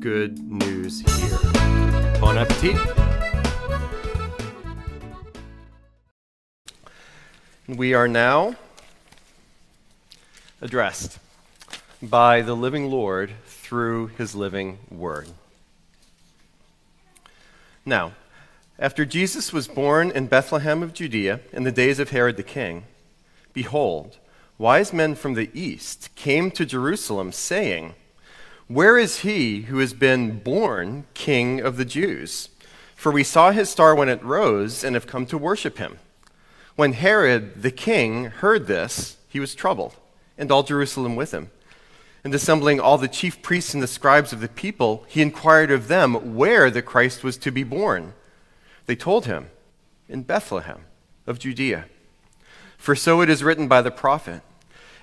good news here? Bon appetit! We are now addressed by the living Lord through his living word. Now, after Jesus was born in Bethlehem of Judea in the days of Herod the king, behold, wise men from the east came to Jerusalem, saying, Where is he who has been born king of the Jews? For we saw his star when it rose and have come to worship him. When Herod the king heard this, he was troubled, and all Jerusalem with him. And assembling all the chief priests and the scribes of the people, he inquired of them where the Christ was to be born. They told him, In Bethlehem of Judea. For so it is written by the prophet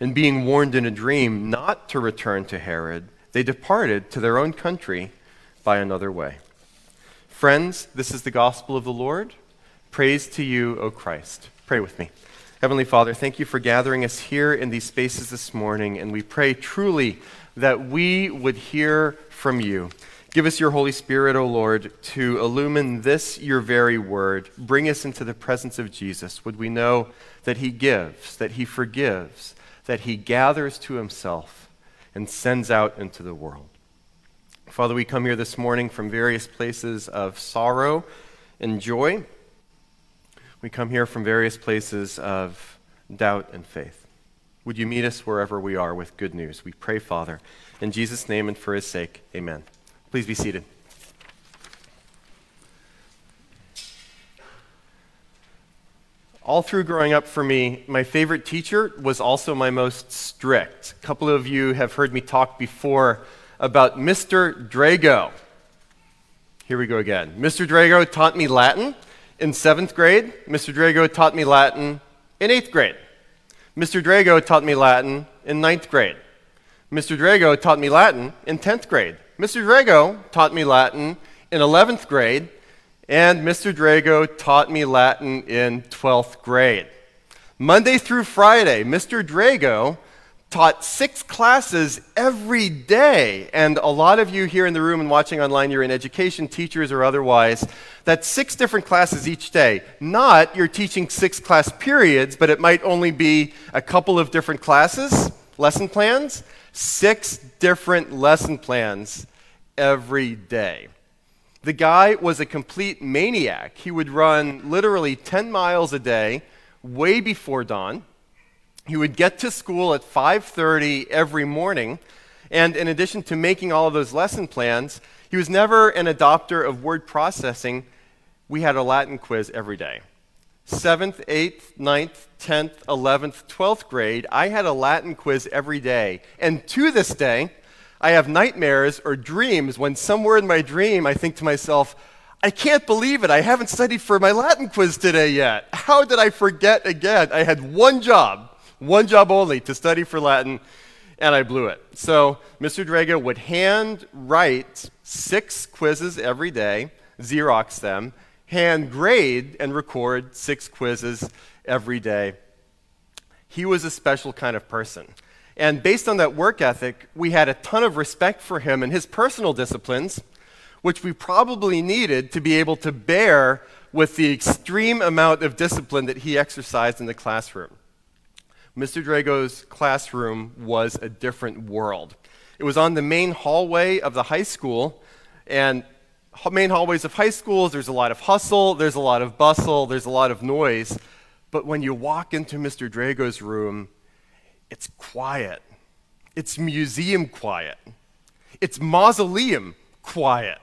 And being warned in a dream not to return to Herod, they departed to their own country by another way. Friends, this is the gospel of the Lord. Praise to you, O Christ. Pray with me. Heavenly Father, thank you for gathering us here in these spaces this morning, and we pray truly that we would hear from you. Give us your Holy Spirit, O Lord, to illumine this, your very word. Bring us into the presence of Jesus. Would we know that he gives, that he forgives, that he gathers to himself and sends out into the world. Father, we come here this morning from various places of sorrow and joy. We come here from various places of doubt and faith. Would you meet us wherever we are with good news? We pray, Father. In Jesus' name and for his sake, amen. Please be seated. All through growing up for me, my favorite teacher was also my most strict. A couple of you have heard me talk before about Mr. Drago. Here we go again. Mr. Drago taught me Latin in seventh grade, Mr. Drago taught me Latin in eighth grade. Mr. Drago taught me Latin in ninth grade. Mr. Drago taught me Latin in 10th grade. Mr. Drago taught me Latin in 11th grade. And Mr. Drago taught me Latin in 12th grade. Monday through Friday, Mr. Drago taught six classes every day. And a lot of you here in the room and watching online, you're in education, teachers or otherwise. That's six different classes each day. Not you're teaching six class periods, but it might only be a couple of different classes, lesson plans. Six different lesson plans every day. The guy was a complete maniac. He would run literally 10 miles a day way before dawn he would get to school at 5:30 every morning, and in addition to making all of those lesson plans, he was never an adopter of word processing. We had a Latin quiz every day. 7th, 8th, 9th, 10th, 11th, 12th grade, I had a Latin quiz every day. And to this day, I have nightmares or dreams when somewhere in my dream I think to myself, I can't believe it. I haven't studied for my Latin quiz today yet. How did I forget again? I had one job one job only to study for Latin, and I blew it. So Mr. Drago would hand write six quizzes every day. Xerox them, hand grade and record six quizzes every day. He was a special kind of person. And based on that work ethic, we had a ton of respect for him and his personal disciplines, which we probably needed to be able to bear with the extreme amount of discipline that he exercised in the classroom. Mr. Drago's classroom was a different world. It was on the main hallway of the high school, and main hallways of high schools, there's a lot of hustle, there's a lot of bustle, there's a lot of noise. But when you walk into Mr. Drago's room, it's quiet. It's museum quiet. It's mausoleum quiet.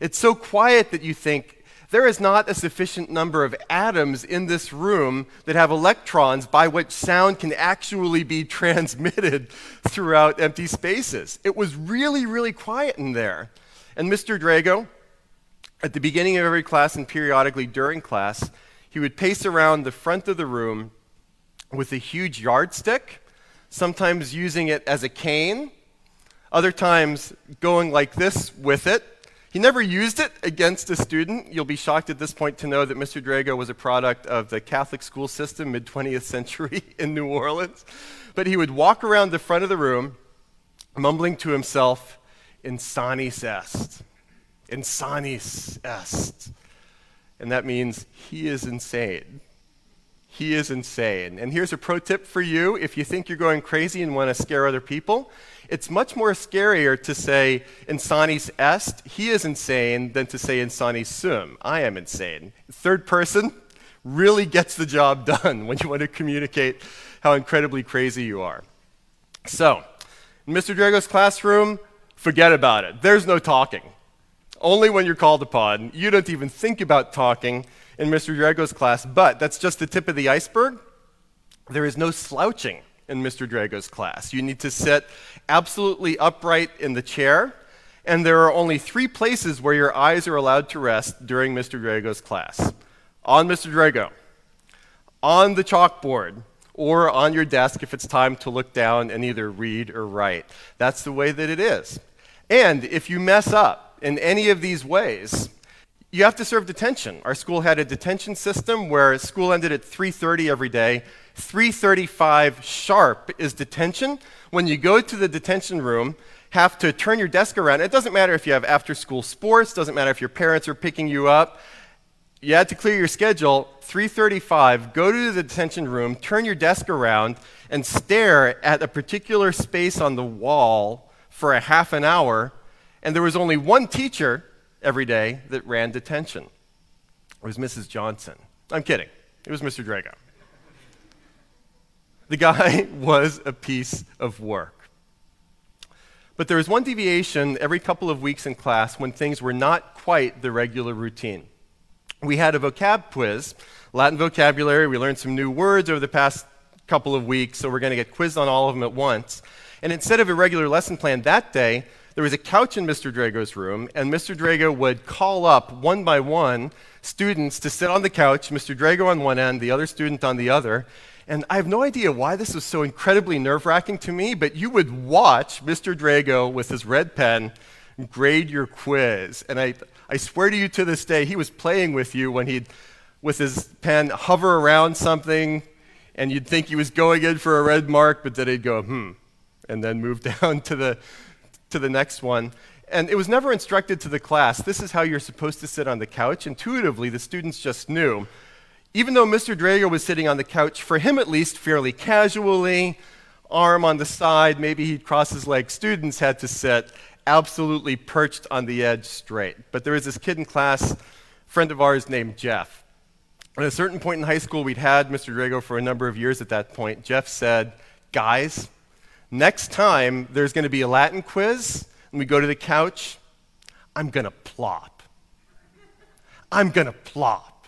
It's so quiet that you think there is not a sufficient number of atoms in this room that have electrons by which sound can actually be transmitted throughout empty spaces. It was really, really quiet in there. And Mr. Drago, at the beginning of every class and periodically during class, he would pace around the front of the room with a huge yardstick sometimes using it as a cane, other times going like this with it. He never used it against a student. You'll be shocked at this point to know that Mr. Drago was a product of the Catholic school system mid 20th century in New Orleans. But he would walk around the front of the room, mumbling to himself, Insanis est. Insanis est. And that means he is insane. He is insane. And here's a pro tip for you if you think you're going crazy and want to scare other people. It's much more scarier to say insanis est, he is insane, than to say insanis sum, I am insane. Third person really gets the job done when you want to communicate how incredibly crazy you are. So, in Mr. Drago's classroom, forget about it. There's no talking. Only when you're called upon. You don't even think about talking in Mr. Drago's class, but that's just the tip of the iceberg. There is no slouching in Mr. Drago's class. You need to sit absolutely upright in the chair, and there are only three places where your eyes are allowed to rest during Mr. Drago's class on Mr. Drago, on the chalkboard, or on your desk if it's time to look down and either read or write. That's the way that it is. And if you mess up in any of these ways, you have to serve detention. Our school had a detention system where school ended at 3:30 every day. 3:35 sharp is detention. When you go to the detention room, have to turn your desk around. It doesn't matter if you have after-school sports, doesn't matter if your parents are picking you up. You had to clear your schedule. 3:35, go to the detention room, turn your desk around and stare at a particular space on the wall for a half an hour. And there was only one teacher every day that ran detention. It was Mrs. Johnson. I'm kidding. It was Mr. Drago. The guy was a piece of work. But there was one deviation every couple of weeks in class when things were not quite the regular routine. We had a vocab quiz, Latin vocabulary. We learned some new words over the past couple of weeks, so we're going to get quizzed on all of them at once. And instead of a regular lesson plan that day, there was a couch in Mr. Drago's room, and Mr. Drago would call up one by one students to sit on the couch, Mr. Drago on one end, the other student on the other. And I have no idea why this was so incredibly nerve wracking to me, but you would watch Mr. Drago with his red pen grade your quiz. And I, I swear to you to this day, he was playing with you when he'd, with his pen, hover around something, and you'd think he was going in for a red mark, but then he'd go, hmm, and then move down to the to the next one. And it was never instructed to the class this is how you're supposed to sit on the couch. Intuitively, the students just knew. Even though Mr. Drago was sitting on the couch, for him at least, fairly casually, arm on the side, maybe he'd cross his legs, students had to sit absolutely perched on the edge straight. But there was this kid in class, friend of ours named Jeff. At a certain point in high school, we'd had Mr. Drago for a number of years at that point. Jeff said, Guys, Next time there's going to be a Latin quiz and we go to the couch, I'm going to plop. I'm going to plop.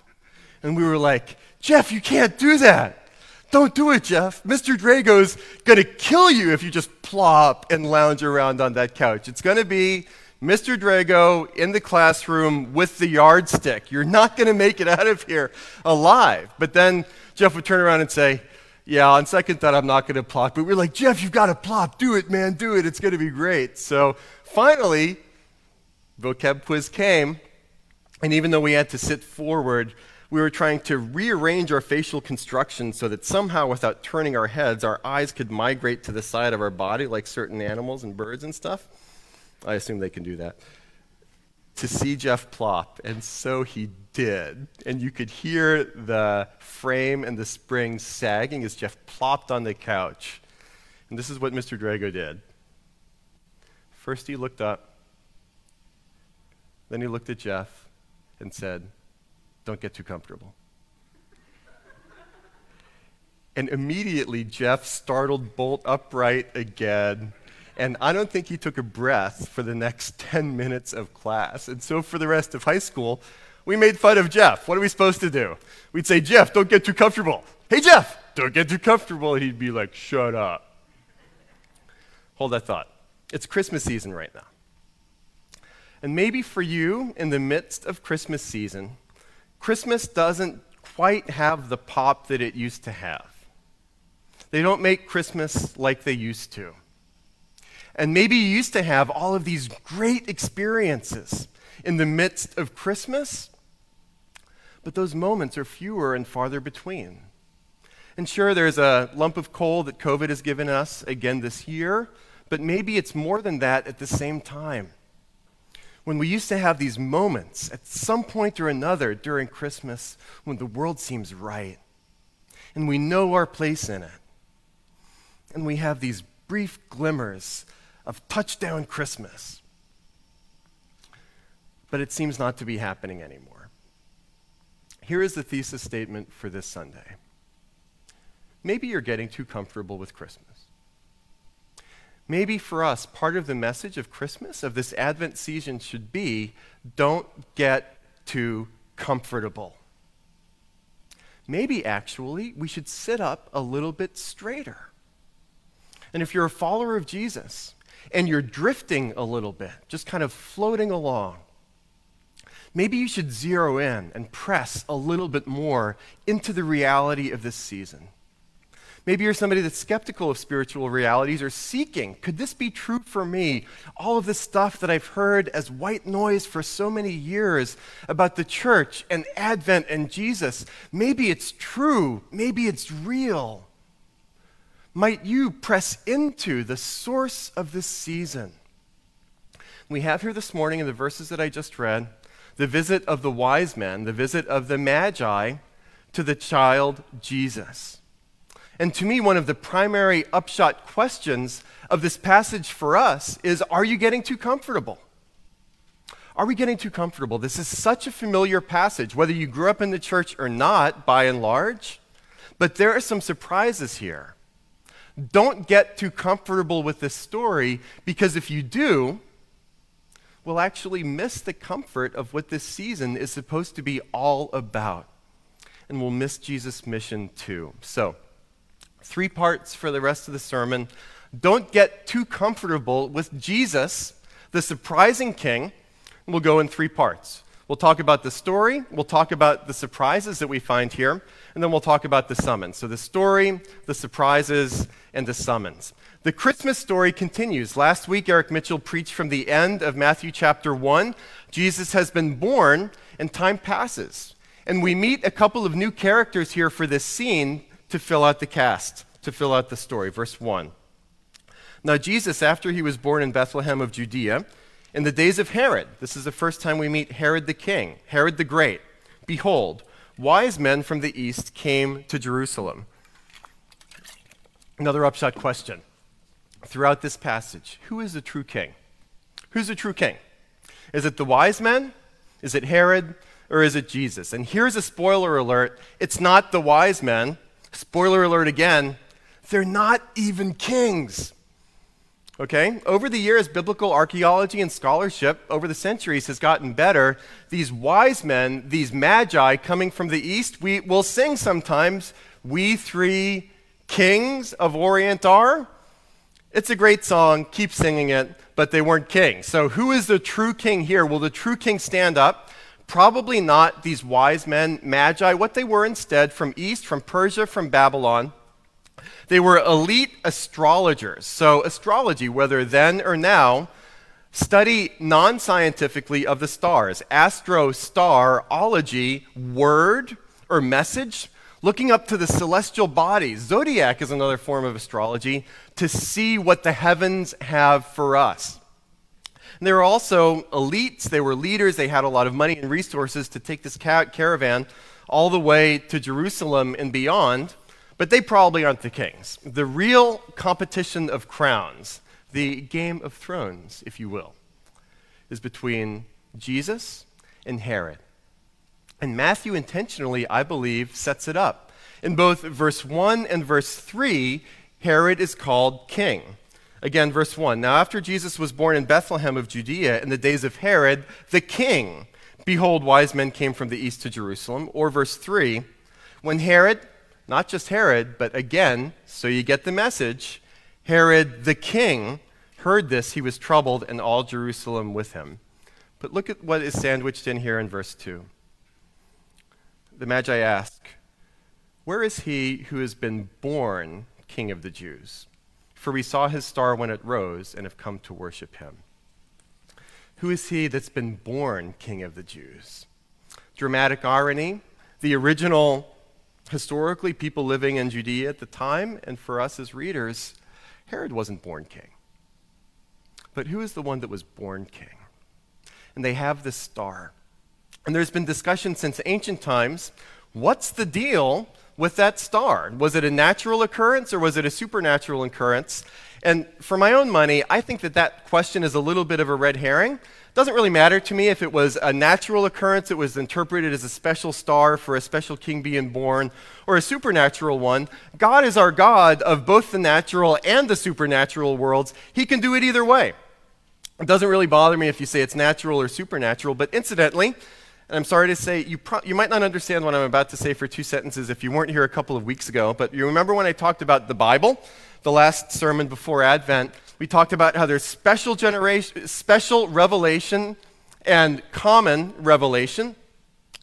And we were like, Jeff, you can't do that. Don't do it, Jeff. Mr. Drago's going to kill you if you just plop and lounge around on that couch. It's going to be Mr. Drago in the classroom with the yardstick. You're not going to make it out of here alive. But then Jeff would turn around and say, yeah, on second thought, I'm not going to plop. But we are like, Jeff, you've got to plop. Do it, man. Do it. It's going to be great. So finally, vocab quiz came. And even though we had to sit forward, we were trying to rearrange our facial construction so that somehow, without turning our heads, our eyes could migrate to the side of our body like certain animals and birds and stuff. I assume they can do that. To see Jeff plop, and so he did. And you could hear the frame and the springs sagging as Jeff plopped on the couch. And this is what Mr. Drago did. First, he looked up, then he looked at Jeff and said, Don't get too comfortable. and immediately, Jeff startled bolt upright again. And I don't think he took a breath for the next 10 minutes of class. And so, for the rest of high school, we made fun of Jeff. What are we supposed to do? We'd say, Jeff, don't get too comfortable. Hey, Jeff, don't get too comfortable. He'd be like, shut up. Hold that thought. It's Christmas season right now. And maybe for you, in the midst of Christmas season, Christmas doesn't quite have the pop that it used to have. They don't make Christmas like they used to. And maybe you used to have all of these great experiences in the midst of Christmas, but those moments are fewer and farther between. And sure, there's a lump of coal that COVID has given us again this year, but maybe it's more than that at the same time when we used to have these moments at some point or another during Christmas when the world seems right and we know our place in it. And we have these brief glimmers of touchdown Christmas. But it seems not to be happening anymore. Here is the thesis statement for this Sunday. Maybe you're getting too comfortable with Christmas. Maybe for us, part of the message of Christmas, of this Advent season, should be don't get too comfortable. Maybe actually we should sit up a little bit straighter. And if you're a follower of Jesus and you're drifting a little bit, just kind of floating along, maybe you should zero in and press a little bit more into the reality of this season. Maybe you're somebody that's skeptical of spiritual realities or seeking. Could this be true for me? All of this stuff that I've heard as white noise for so many years about the church and Advent and Jesus, maybe it's true. Maybe it's real. Might you press into the source of this season? We have here this morning in the verses that I just read the visit of the wise men, the visit of the magi to the child Jesus. And to me, one of the primary upshot questions of this passage for us is Are you getting too comfortable? Are we getting too comfortable? This is such a familiar passage, whether you grew up in the church or not, by and large. But there are some surprises here. Don't get too comfortable with this story because if you do, we'll actually miss the comfort of what this season is supposed to be all about. And we'll miss Jesus' mission too. So, three parts for the rest of the sermon. Don't get too comfortable with Jesus, the surprising king. We'll go in three parts. We'll talk about the story, we'll talk about the surprises that we find here, and then we'll talk about the summons. So, the story, the surprises, and the summons. The Christmas story continues. Last week, Eric Mitchell preached from the end of Matthew chapter 1. Jesus has been born, and time passes. And we meet a couple of new characters here for this scene to fill out the cast, to fill out the story. Verse 1. Now, Jesus, after he was born in Bethlehem of Judea, in the days of Herod, this is the first time we meet Herod the king, Herod the Great, behold, wise men from the east came to Jerusalem. Another upshot question. Throughout this passage, who is the true king? Who's the true king? Is it the wise men? Is it Herod? Or is it Jesus? And here's a spoiler alert it's not the wise men, Spoiler alert again, they're not even kings. Okay? Over the years, biblical archaeology and scholarship over the centuries has gotten better. These wise men, these magi coming from the east, we will sing sometimes, We Three Kings of Orient are. It's a great song, keep singing it, but they weren't kings. So, who is the true king here? Will the true king stand up? Probably not these wise men, magi, what they were instead from east, from Persia, from Babylon. They were elite astrologers. So, astrology, whether then or now, Study non scientifically of the stars, astro starology, word or message, looking up to the celestial bodies. Zodiac is another form of astrology to see what the heavens have for us. And they were also elites, they were leaders, they had a lot of money and resources to take this caravan all the way to Jerusalem and beyond, but they probably aren't the kings. The real competition of crowns, the Game of Thrones, if you will, is between Jesus and Herod. And Matthew intentionally, I believe, sets it up. In both verse 1 and verse 3, Herod is called king. Again, verse 1. Now, after Jesus was born in Bethlehem of Judea in the days of Herod, the king, behold, wise men came from the east to Jerusalem. Or verse 3. When Herod, not just Herod, but again, so you get the message, Herod the king heard this, he was troubled, and all Jerusalem with him. But look at what is sandwiched in here in verse 2. The Magi ask, Where is he who has been born king of the Jews? For we saw his star when it rose and have come to worship him. Who is he that's been born king of the Jews? Dramatic irony. The original, historically, people living in Judea at the time, and for us as readers, Herod wasn't born king. But who is the one that was born king? And they have this star. And there's been discussion since ancient times what's the deal with that star? Was it a natural occurrence or was it a supernatural occurrence? And for my own money, I think that that question is a little bit of a red herring. Doesn't really matter to me if it was a natural occurrence, it was interpreted as a special star for a special king being born, or a supernatural one. God is our God of both the natural and the supernatural worlds. He can do it either way. It doesn't really bother me if you say it's natural or supernatural, but incidentally, and I'm sorry to say, you, pro- you might not understand what I'm about to say for two sentences if you weren't here a couple of weeks ago, but you remember when I talked about the Bible, the last sermon before Advent, we talked about how there's special generation, special revelation and common revelation.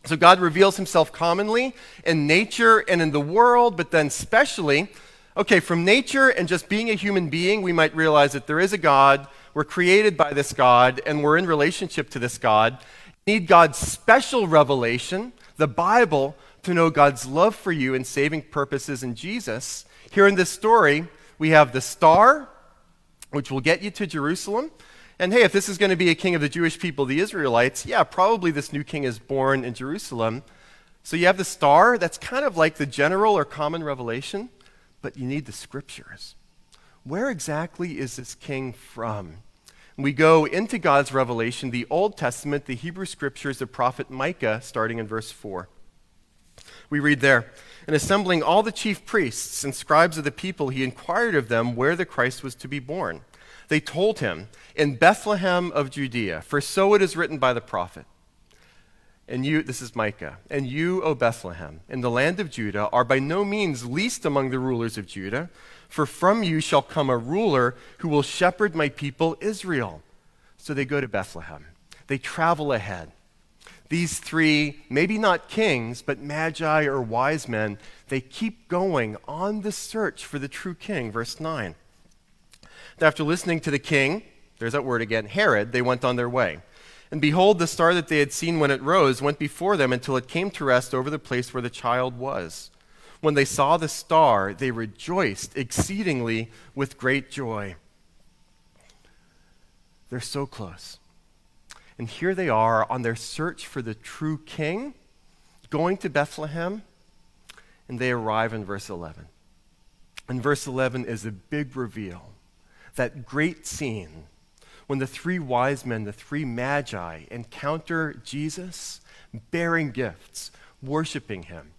So God reveals himself commonly in nature and in the world, but then specially, okay, from nature and just being a human being, we might realize that there is a God, we're created by this God, and we're in relationship to this God need God's special revelation, the Bible, to know God's love for you and saving purposes in Jesus. Here in this story, we have the star, which will get you to Jerusalem. And hey, if this is going to be a king of the Jewish people, the Israelites, yeah, probably this new king is born in Jerusalem. So you have the star, that's kind of like the general or common revelation, but you need the scriptures. Where exactly is this king from? We go into God's revelation, the Old Testament, the Hebrew scriptures, the prophet Micah, starting in verse 4. We read there, and assembling all the chief priests and scribes of the people, he inquired of them where the Christ was to be born. They told him, In Bethlehem of Judea, for so it is written by the prophet. And you, this is Micah, and you, O Bethlehem, in the land of Judah, are by no means least among the rulers of Judah. For from you shall come a ruler who will shepherd my people Israel. So they go to Bethlehem. They travel ahead. These three, maybe not kings, but magi or wise men, they keep going on the search for the true king. Verse 9. After listening to the king, there's that word again, Herod, they went on their way. And behold, the star that they had seen when it rose went before them until it came to rest over the place where the child was. When they saw the star, they rejoiced exceedingly with great joy. They're so close. And here they are on their search for the true king, going to Bethlehem, and they arrive in verse 11. And verse 11 is a big reveal. That great scene when the three wise men, the three magi, encounter Jesus bearing gifts, worshiping him.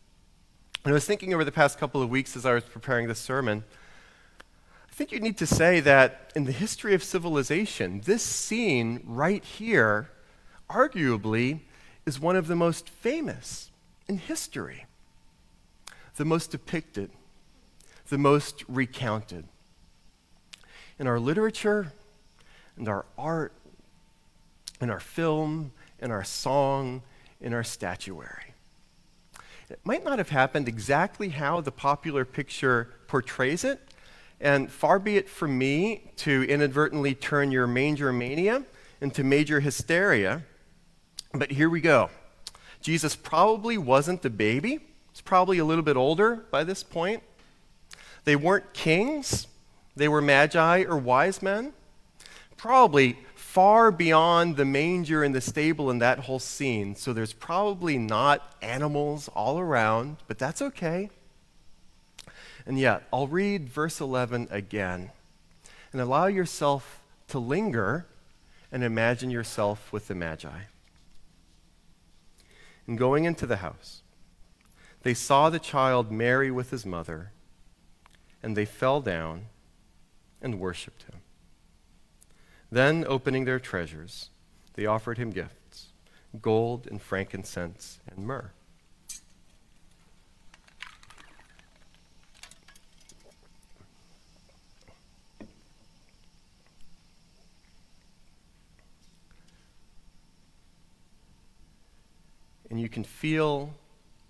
And I was thinking over the past couple of weeks as I was preparing this sermon, I think you need to say that in the history of civilization, this scene right here, arguably, is one of the most famous in history, the most depicted, the most recounted. In our literature, in our art, in our film, in our song, in our statuary. It might not have happened exactly how the popular picture portrays it, and far be it from me to inadvertently turn your manger mania into major hysteria. But here we go. Jesus probably wasn't a baby. He's probably a little bit older by this point. They weren't kings, they were magi or wise men. Probably far beyond the manger and the stable and that whole scene. So there's probably not animals all around, but that's okay. And yet, I'll read verse 11 again and allow yourself to linger and imagine yourself with the Magi. And going into the house, they saw the child Mary with his mother, and they fell down and worshiped him. Then, opening their treasures, they offered him gifts gold and frankincense and myrrh. And you can feel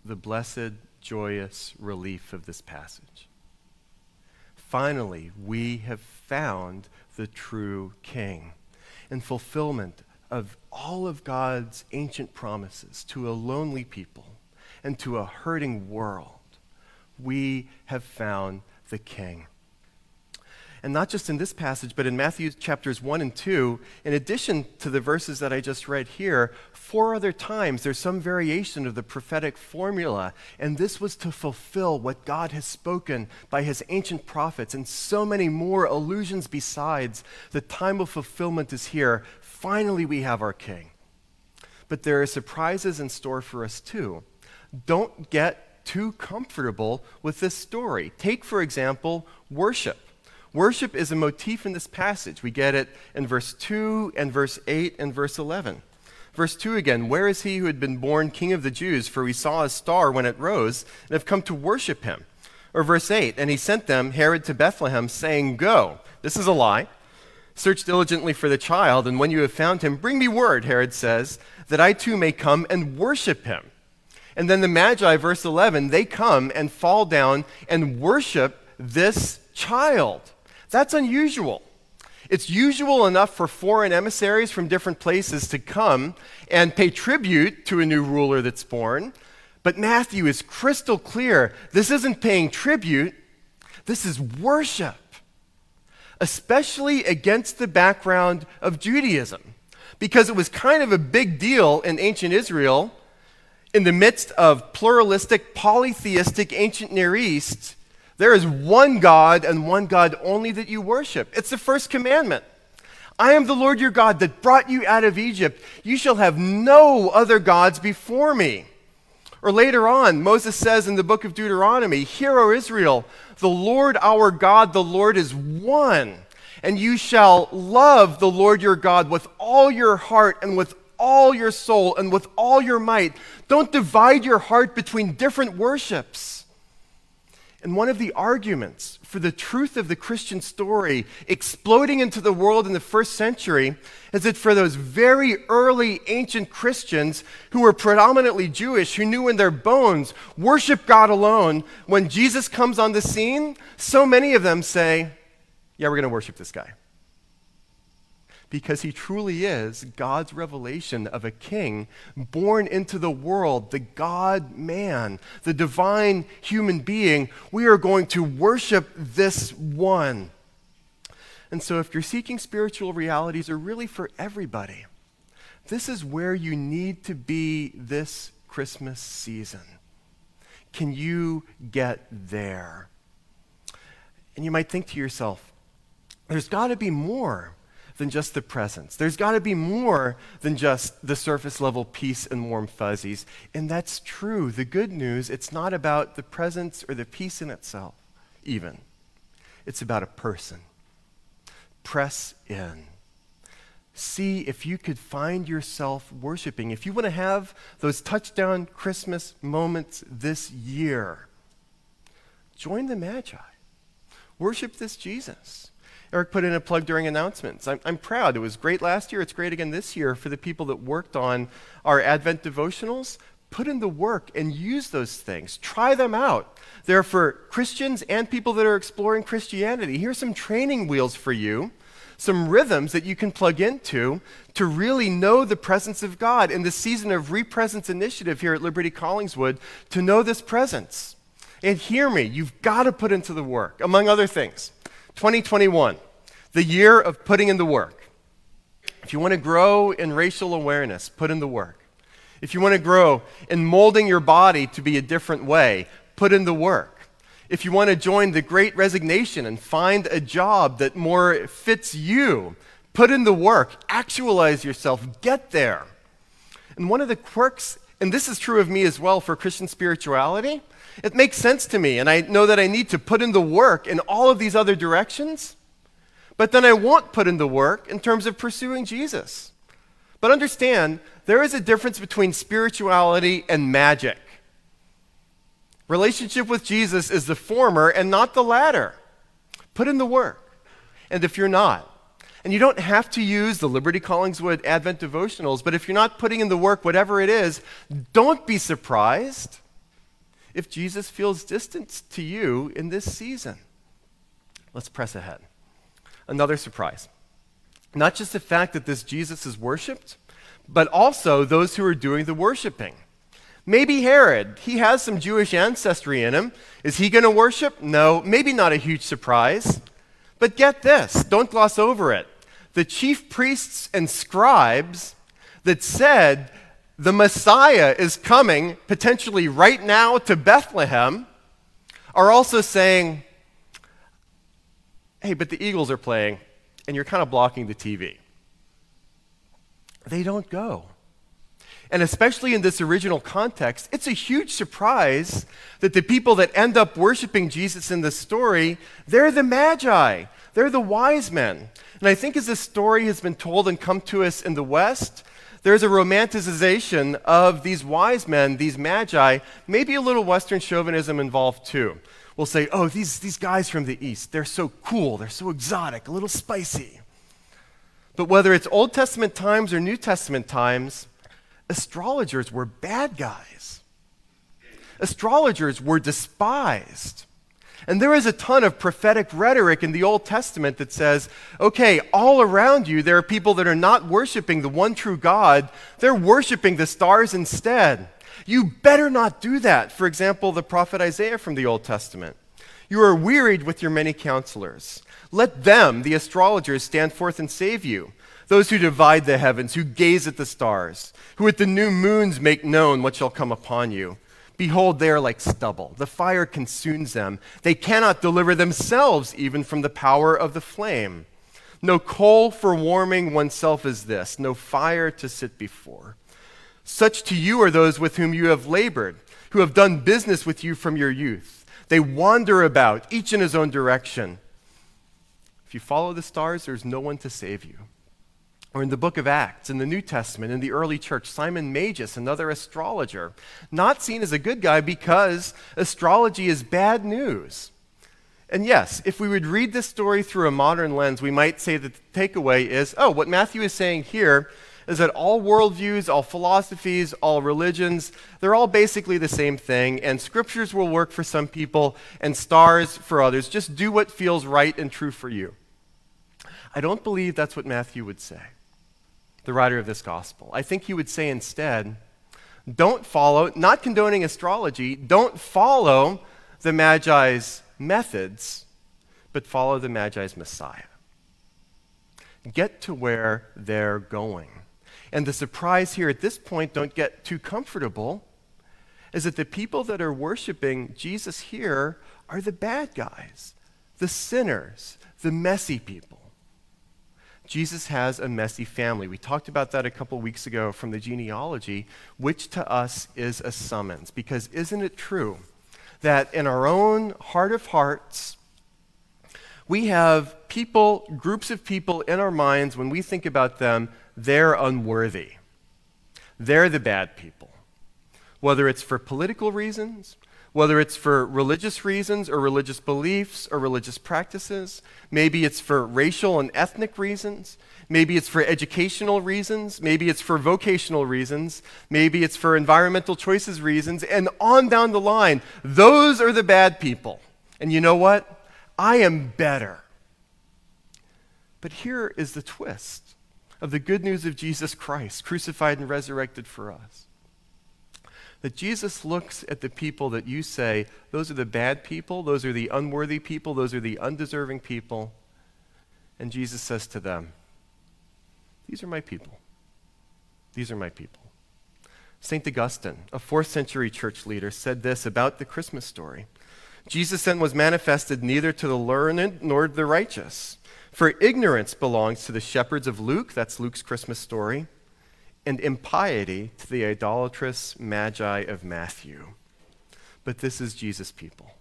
the blessed, joyous relief of this passage. Finally, we have found the true king and fulfillment of all of God's ancient promises to a lonely people and to a hurting world. We have found the king. And not just in this passage, but in Matthew chapters 1 and 2, in addition to the verses that I just read here, four other times there's some variation of the prophetic formula. And this was to fulfill what God has spoken by his ancient prophets, and so many more allusions besides. The time of fulfillment is here. Finally, we have our king. But there are surprises in store for us too. Don't get too comfortable with this story. Take, for example, worship. Worship is a motif in this passage. We get it in verse 2 and verse 8 and verse 11. Verse 2 again Where is he who had been born king of the Jews? For we saw his star when it rose and have come to worship him. Or verse 8 And he sent them, Herod, to Bethlehem, saying, Go. This is a lie. Search diligently for the child, and when you have found him, bring me word, Herod says, that I too may come and worship him. And then the Magi, verse 11, they come and fall down and worship this child. That's unusual. It's usual enough for foreign emissaries from different places to come and pay tribute to a new ruler that's born. But Matthew is crystal clear. This isn't paying tribute, this is worship, especially against the background of Judaism, because it was kind of a big deal in ancient Israel in the midst of pluralistic, polytheistic ancient Near East there is one God and one God only that you worship. It's the first commandment. I am the Lord your God that brought you out of Egypt. You shall have no other gods before me. Or later on, Moses says in the book of Deuteronomy, Hear, O Israel, the Lord our God, the Lord is one. And you shall love the Lord your God with all your heart and with all your soul and with all your might. Don't divide your heart between different worships. And one of the arguments for the truth of the Christian story exploding into the world in the first century is that for those very early ancient Christians who were predominantly Jewish, who knew in their bones worship God alone, when Jesus comes on the scene, so many of them say, Yeah, we're going to worship this guy because he truly is God's revelation of a king born into the world, the God man, the divine human being. We are going to worship this one. And so, if you're seeking spiritual realities, are really for everybody, this is where you need to be this Christmas season. Can you get there? And you might think to yourself, there's got to be more than just the presents. There's got to be more than just the surface level peace and warm fuzzies. And that's true. The good news, it's not about the presents or the peace in itself, even. It's about a person. Press in. See if you could find yourself worshiping. If you want to have those touchdown Christmas moments this year, join the Magi. Worship this Jesus. Eric put in a plug during announcements. I'm, I'm, proud. It was great last year. It's great again this year for the people that worked on our Advent devotionals. Put in the work and use those things. Try them out. They're for Christians and people that are exploring Christianity. Here's some training wheels for you some rhythms that you can plug into to really know the presence of God in the season of Represence Initiative here at Liberty Collingswood to know this presence. And hear me, you've got to put into the work, among other things. 2021, the year of putting in the work. If you want to grow in racial awareness, put in the work. If you want to grow in molding your body to be a different way, put in the work if you want to join the great resignation and find a job that more fits you, put in the work, actualize yourself, get there. And one of the quirks, and this is true of me as well for Christian spirituality, it makes sense to me, and I know that I need to put in the work in all of these other directions, but then I won't put in the work in terms of pursuing Jesus. But understand, there is a difference between spirituality and magic. Relationship with Jesus is the former and not the latter. Put in the work. And if you're not, and you don't have to use the Liberty Collingswood Advent devotionals, but if you're not putting in the work, whatever it is, don't be surprised if Jesus feels distant to you in this season. Let's press ahead. Another surprise. Not just the fact that this Jesus is worshiped, but also those who are doing the worshiping. Maybe Herod, he has some Jewish ancestry in him. Is he going to worship? No, maybe not a huge surprise. But get this, don't gloss over it. The chief priests and scribes that said the Messiah is coming potentially right now to Bethlehem are also saying, hey, but the Eagles are playing and you're kind of blocking the TV. They don't go. And especially in this original context, it's a huge surprise that the people that end up worshiping Jesus in this story, they're the magi. They're the wise men. And I think as this story has been told and come to us in the West, there's a romanticization of these wise men, these magi, maybe a little Western chauvinism involved too. We'll say, oh, these, these guys from the East, they're so cool, they're so exotic, a little spicy. But whether it's Old Testament times or New Testament times, astrologers were bad guys. Astrologers were despised. And there is a ton of prophetic rhetoric in the Old Testament that says, okay, all around you, there are people that are not worshiping the one true God, they're worshiping the stars instead. You better not do that. For example, the prophet Isaiah from the Old Testament. You are wearied with your many counselors. Let them, the astrologers, stand forth and save you those who divide the heavens, who gaze at the stars, who at the new moons make known what shall come upon you. Behold, they are like stubble. The fire consumes them. They cannot deliver themselves even from the power of the flame. No coal for warming oneself is this, no fire to sit before. Such to you are those with whom you have labored, who have done business with you from your youth. They wander about, each in his own direction. If you follow the stars, there's no one to save you. Or in the book of Acts, in the New Testament, in the early church, Simon Magus, another astrologer, not seen as a good guy because astrology is bad news. And yes, if we would read this story through a modern lens, we might say that the takeaway is oh, what Matthew is saying here is that all worldviews, all philosophies, all religions, they're all basically the same thing, and scriptures will work for some people and stars for others. Just do what feels right and true for you. I don't believe that's what Matthew would say the writer of this gospel. I think he would say instead, don't follow, not condoning astrology, don't follow the Magi's methods, but follow the Magi's Messiah. Get to where they're going. And the surprise here at this point, don't get too comfortable, is that the people that are worshiping Jesus here are the bad guys, the sinners, the messy people. Jesus has a messy family. We talked about that a couple weeks ago from the genealogy, which to us is a summons. Because isn't it true that in our own heart of hearts, we have people, groups of people in our minds, when we think about them, they're unworthy. They're the bad people. Whether it's for political reasons, whether it's for religious reasons or religious beliefs or religious practices. Maybe it's for racial and ethnic reasons. Maybe it's for educational reasons. Maybe it's for vocational reasons. Maybe it's for environmental choices reasons. And on down the line, those are the bad people. And you know what? I am better. But here is the twist of the good news of Jesus Christ, crucified and resurrected for us. That Jesus looks at the people that you say, those are the bad people, those are the unworthy people, those are the undeserving people. And Jesus says to them, These are my people. These are my people. St. Augustine, a fourth century church leader, said this about the Christmas story Jesus then was manifested neither to the learned nor the righteous for ignorance belongs to the shepherds of Luke, that's Luke's Christmas story, and impiety to the idolatrous magi of Matthew. But this is Jesus' people.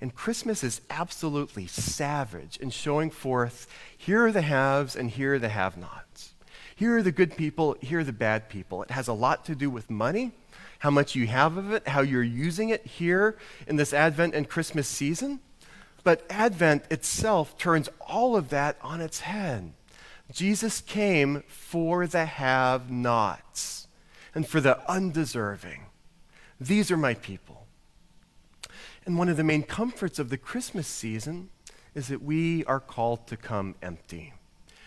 And Christmas is absolutely savage in showing forth here are the haves and here are the have nots. Here are the good people, here are the bad people. It has a lot to do with money, how much you have of it, how you're using it here in this Advent and Christmas season. But Advent itself turns all of that on its head. Jesus came for the have nots and for the undeserving. These are my people. And one of the main comforts of the Christmas season is that we are called to come empty.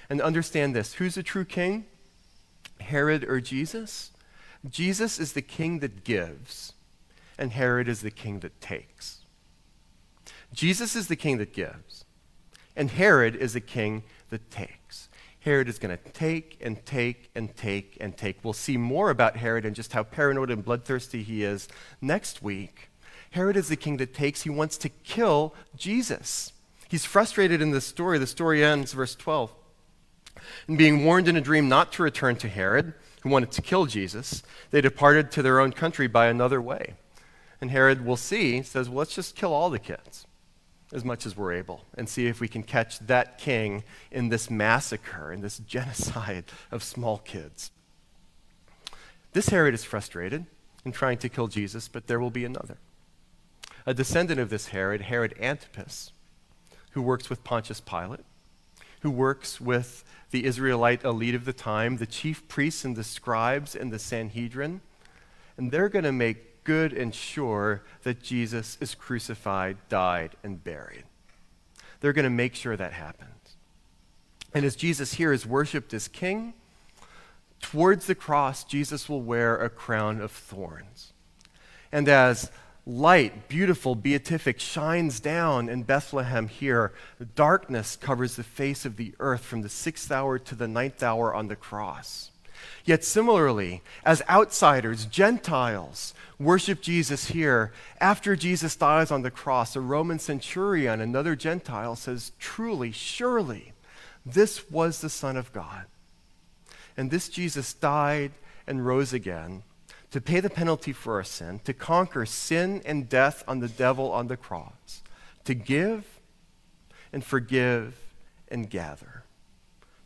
And understand this who's a true king? Herod or Jesus? Jesus is the king that gives, and Herod is the king that takes. Jesus is the king that gives, and Herod is the king that takes. Herod is going to take and take and take and take. We'll see more about Herod and just how paranoid and bloodthirsty he is next week. Herod is the king that takes. He wants to kill Jesus. He's frustrated in this story. The story ends, verse 12. And being warned in a dream not to return to Herod, who wanted to kill Jesus, they departed to their own country by another way. And Herod, we'll see, says, well, let's just kill all the kids as much as we're able and see if we can catch that king in this massacre, in this genocide of small kids. This Herod is frustrated in trying to kill Jesus, but there will be another. A descendant of this Herod, Herod Antipas, who works with Pontius Pilate, who works with the Israelite elite of the time, the chief priests and the scribes and the Sanhedrin, and they're going to make good and sure that Jesus is crucified, died, and buried. They're going to make sure that happens. And as Jesus here is worshiped as king, towards the cross, Jesus will wear a crown of thorns. And as light, beautiful, beatific, shines down in Bethlehem here, darkness covers the face of the earth from the sixth hour to the ninth hour on the cross. Yet similarly, as outsiders, Gentiles, worship Jesus here, after Jesus dies on the cross, a Roman centurion, another Gentile, says, Truly, surely, this was the Son of God. And this Jesus died and rose again to pay the penalty for our sin, to conquer sin and death on the devil on the cross, to give and forgive and gather.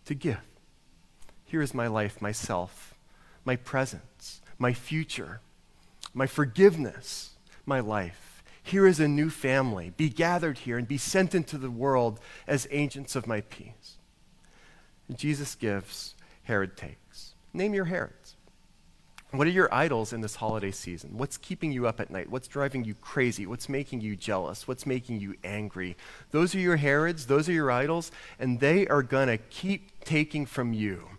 To give. Here is my life, myself, my presence, my future, my forgiveness, my life. Here is a new family. Be gathered here and be sent into the world as agents of my peace. And Jesus gives, Herod takes. Name your Herods. What are your idols in this holiday season? What's keeping you up at night? What's driving you crazy? What's making you jealous? What's making you angry? Those are your Herods, those are your idols, and they are going to keep taking from you.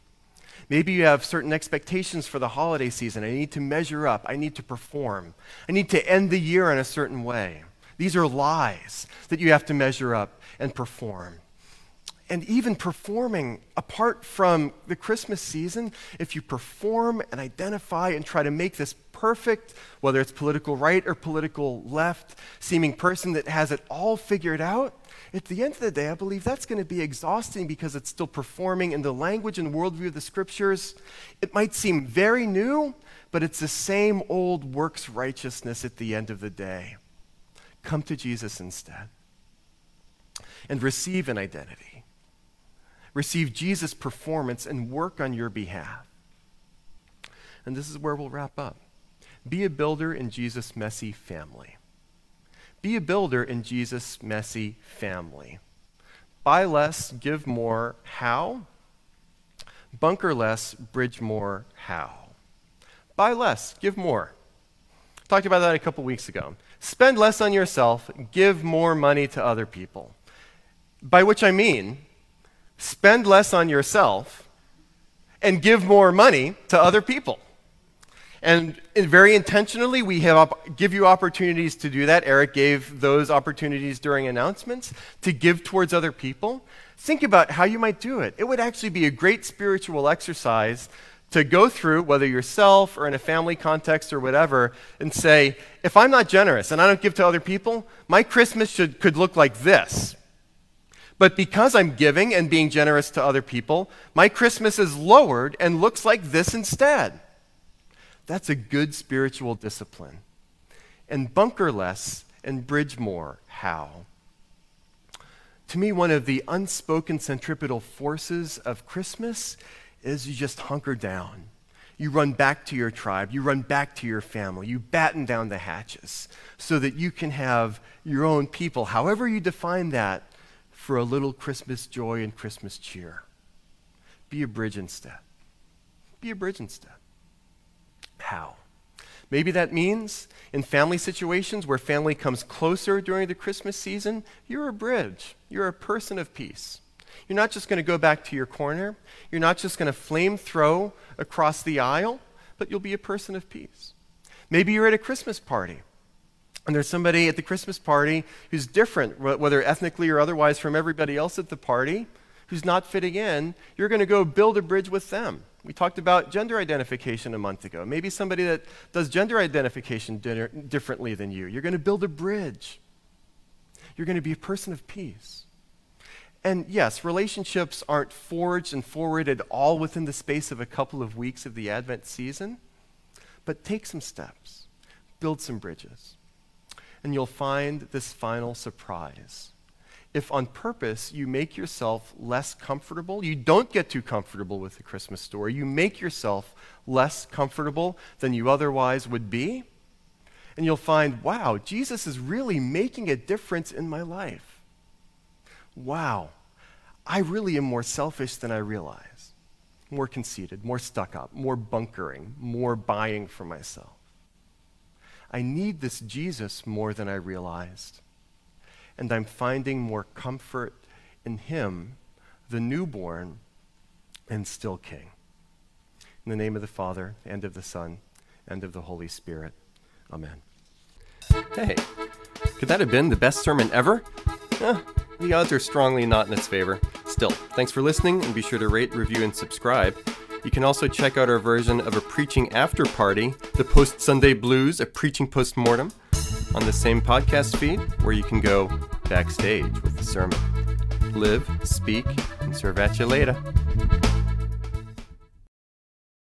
Maybe you have certain expectations for the holiday season. I need to measure up. I need to perform. I need to end the year in a certain way. These are lies that you have to measure up and perform. And even performing apart from the Christmas season, if you perform and identify and try to make this perfect, whether it's political right or political left, seeming person that has it all figured out, at the end of the day, I believe that's going to be exhausting because it's still performing in the language and worldview of the scriptures. It might seem very new, but it's the same old works righteousness at the end of the day. Come to Jesus instead and receive an identity. Receive Jesus' performance and work on your behalf. And this is where we'll wrap up. Be a builder in Jesus' messy family. Be a builder in Jesus' messy family. Buy less, give more. How? Bunker less, bridge more. How? Buy less, give more. Talked about that a couple weeks ago. Spend less on yourself, give more money to other people. By which I mean, spend less on yourself and give more money to other people. And very intentionally, we have give you opportunities to do that. Eric gave those opportunities during announcements to give towards other people. Think about how you might do it. It would actually be a great spiritual exercise to go through, whether yourself or in a family context or whatever, and say, if I'm not generous and I don't give to other people, my Christmas should, could look like this. But because I'm giving and being generous to other people, my Christmas is lowered and looks like this instead. That's a good spiritual discipline. And bunker less and bridge more. How? To me, one of the unspoken centripetal forces of Christmas is you just hunker down. You run back to your tribe. You run back to your family. You batten down the hatches so that you can have your own people, however you define that, for a little Christmas joy and Christmas cheer. Be a bridge instead. Be a bridge instead. How? Maybe that means in family situations where family comes closer during the Christmas season, you're a bridge. You're a person of peace. You're not just going to go back to your corner. You're not just going to flame throw across the aisle, but you'll be a person of peace. Maybe you're at a Christmas party and there's somebody at the Christmas party who's different, whether ethnically or otherwise, from everybody else at the party, who's not fitting in. You're going to go build a bridge with them. We talked about gender identification a month ago. Maybe somebody that does gender identification dinner, differently than you. You're going to build a bridge. You're going to be a person of peace. And yes, relationships aren't forged and forwarded all within the space of a couple of weeks of the Advent season, but take some steps, build some bridges, and you'll find this final surprise if on purpose you make yourself less comfortable, you don't get too comfortable with the Christmas story, you make yourself less comfortable than you otherwise would be, and you'll find, wow, Jesus is really making a difference in my life. Wow, I really am more selfish than I realize, more conceited, more stuck up, more bunkering, more buying for myself. I need this Jesus more than I realized and I'm finding more comfort in Him, the newborn and still King. In the name of the Father, and of the Son, and of the Holy Spirit. Amen. Hey, could that have been the best sermon ever? Eh, the odds are strongly not in its favor. Still, thanks for listening, and be sure to rate, review, and subscribe. You can also check out our version of a preaching after party, the Post Sunday Blues, a preaching post mortem on the same podcast feed where you can go backstage with the sermon. Live, speak, and serve at you later.